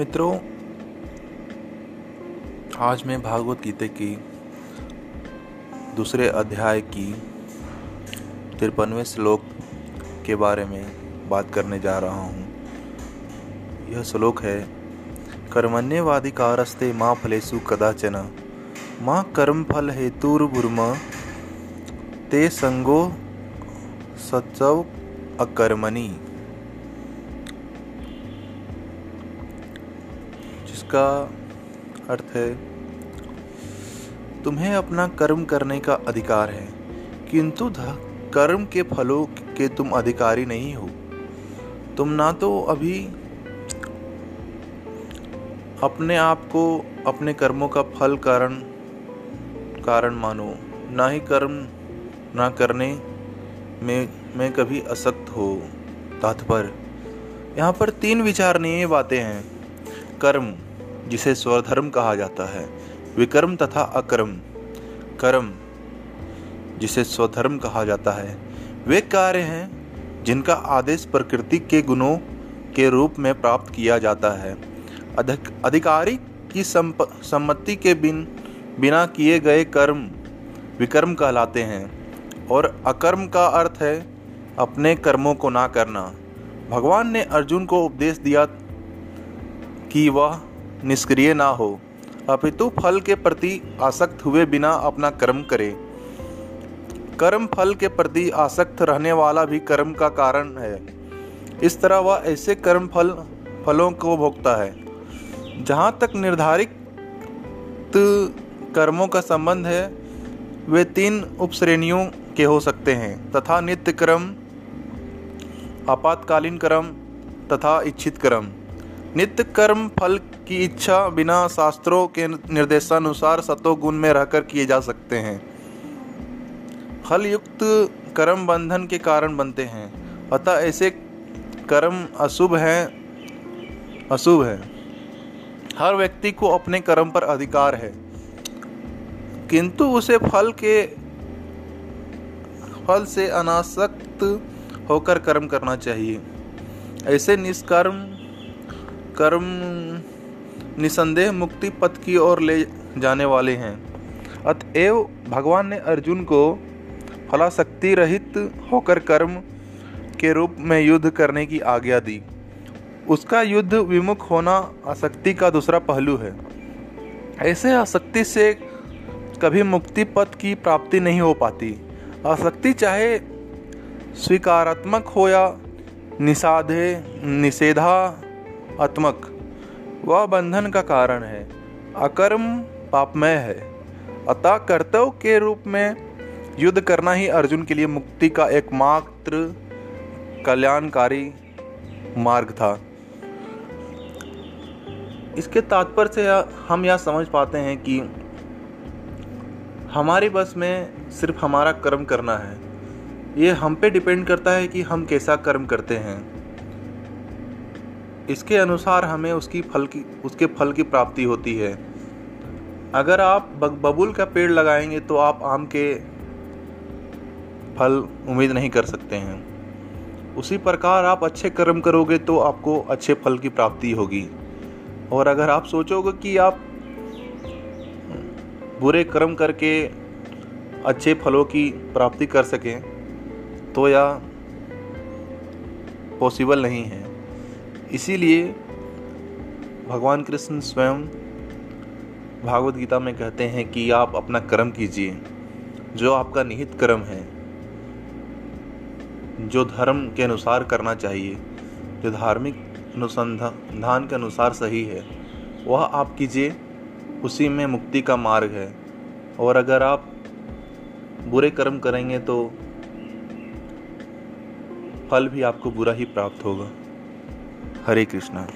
मित्रों, आज मैं भागवत गीता की दूसरे अध्याय की तिरपनवें श्लोक के बारे में बात करने जा रहा हूँ। यह श्लोक है, कर्मण्यवाधिकारस्ते माँ फलेशु कदाचन। माँ कर्म फल हेतुर्भुर्म ते संगो सचव अकर्मणि। जिसका अर्थ है, तुम्हें अपना कर्म करने का अधिकार है, किंतु कर्म के फलों के तुम अधिकारी नहीं हो। तुम ना तो अभी अपने आप को अपने कर्मों का फल कारण कारण मानो। ना ही कर्म ना करने में में कभी असक्त हो। तात्पर्य, यहाँ पर तीन विचारणीय बातें हैं। कर्म जिसे स्वधर्म कहा जाता है, विकर्म तथा अकर्म। कर्म, जिसे स्वधर्म कहा जाता है, वे कार्य हैं, जिनका आदेश प्रकृति के गुणों के रूप में प्राप्त किया जाता है। अधिक, अधिकारी की सम्मति के बिन, बिना किए गए कर्म, विकर्म कहलाते हैं। और अकर्म का अर्थ है, अपने कर्मों को ना करना। भगवान ने अर्जुन को उपदेश दिया कि वह निष्क्रिय ना हो, अपितु फल के प्रति आसक्त हुए बिना अपना कर्म करे। कर्म फल के प्रति आसक्त रहने वाला भी कर्म का कारण है। इस तरह वह ऐसे कर्म फल, फलों को भोगता है, जहाँ तक निर्धारित कर्मों का संबंध है, वे तीन उपश्रेणियों के हो सकते हैं, तथा नित्य क्रम, आपातकालीन कर्म, तथा इच्छित क्रम। नित्य कर्म फल की इच्छा बिना शास्त्रों के निर्देशानुसार सतो गुण में रहकर किए जा सकते हैं। फल युक्त कर्म बंधन के कारण बनते हैं। अतः ऐसे कर्म अशुभ हैं, अशुभ है। हर व्यक्ति को अपने कर्म पर अधिकार है। किंतु उसे फल के, फल से अनासक्त होकर कर्म करना चाहिए। ऐसे निष्कर्म कर्म निसंदेह मुक्ति पथ की ओर ले जाने वाले हैं। अतएव भगवान ने अर्जुन को फलाशक्ति रहित होकर कर्म के रूप में युद्ध करने की आज्ञा दी। उसका युद्ध विमुख होना आसक्ति का दूसरा पहलू है। ऐसे आसक्ति से कभी मुक्ति पथ की प्राप्ति नहीं हो पाती। आसक्ति चाहे स्वीकारात्मक हो या निषाधे निषेधा आत्मक। वह बंधन का कारण है। अकर्म पापमय है। अतः कर्तव्य के रूप में युद्ध करना ही अर्जुन के लिए मुक्ति का एकमात्र कल्याणकारी मार्ग था। इसके तात्पर्य से हम यह समझ पाते हैं कि हमारी बस में सिर्फ़ हमारा कर्म करना है। ये हम पे डिपेंड करता है कि हम कैसा कर्म करते हैं। इसके अनुसार हमें उसकी फल की, उसके फल की प्राप्ति होती है। अगर आप बबूल का पेड़ लगाएँगे तो आप आम के फल उम्मीद नहीं कर सकते हैं। उसी प्रकार आप अच्छे कर्म करोगे तो आपको अच्छे फल की प्राप्ति होगी। और अगर आप सोचोगे कि आप बुरे कर्म करके अच्छे फलों की प्राप्ति कर सकें तो यह पॉसिबल नहीं है। इसीलिए भगवान कृष्ण स्वयं भागवत गीता में कहते हैं कि आप अपना कर्म कीजिए, जो आपका निहित कर्म है, जो धर्म के अनुसार करना चाहिए, जो धार्मिक अनुसंधान के अनुसार सही है, वह आप कीजिए, उसी में मुक्ति का मार्ग है। और अगर आप बुरे कर्म करेंगे तो फल भी आपको बुरा ही प्राप्त होगा। हरे कृष्णा।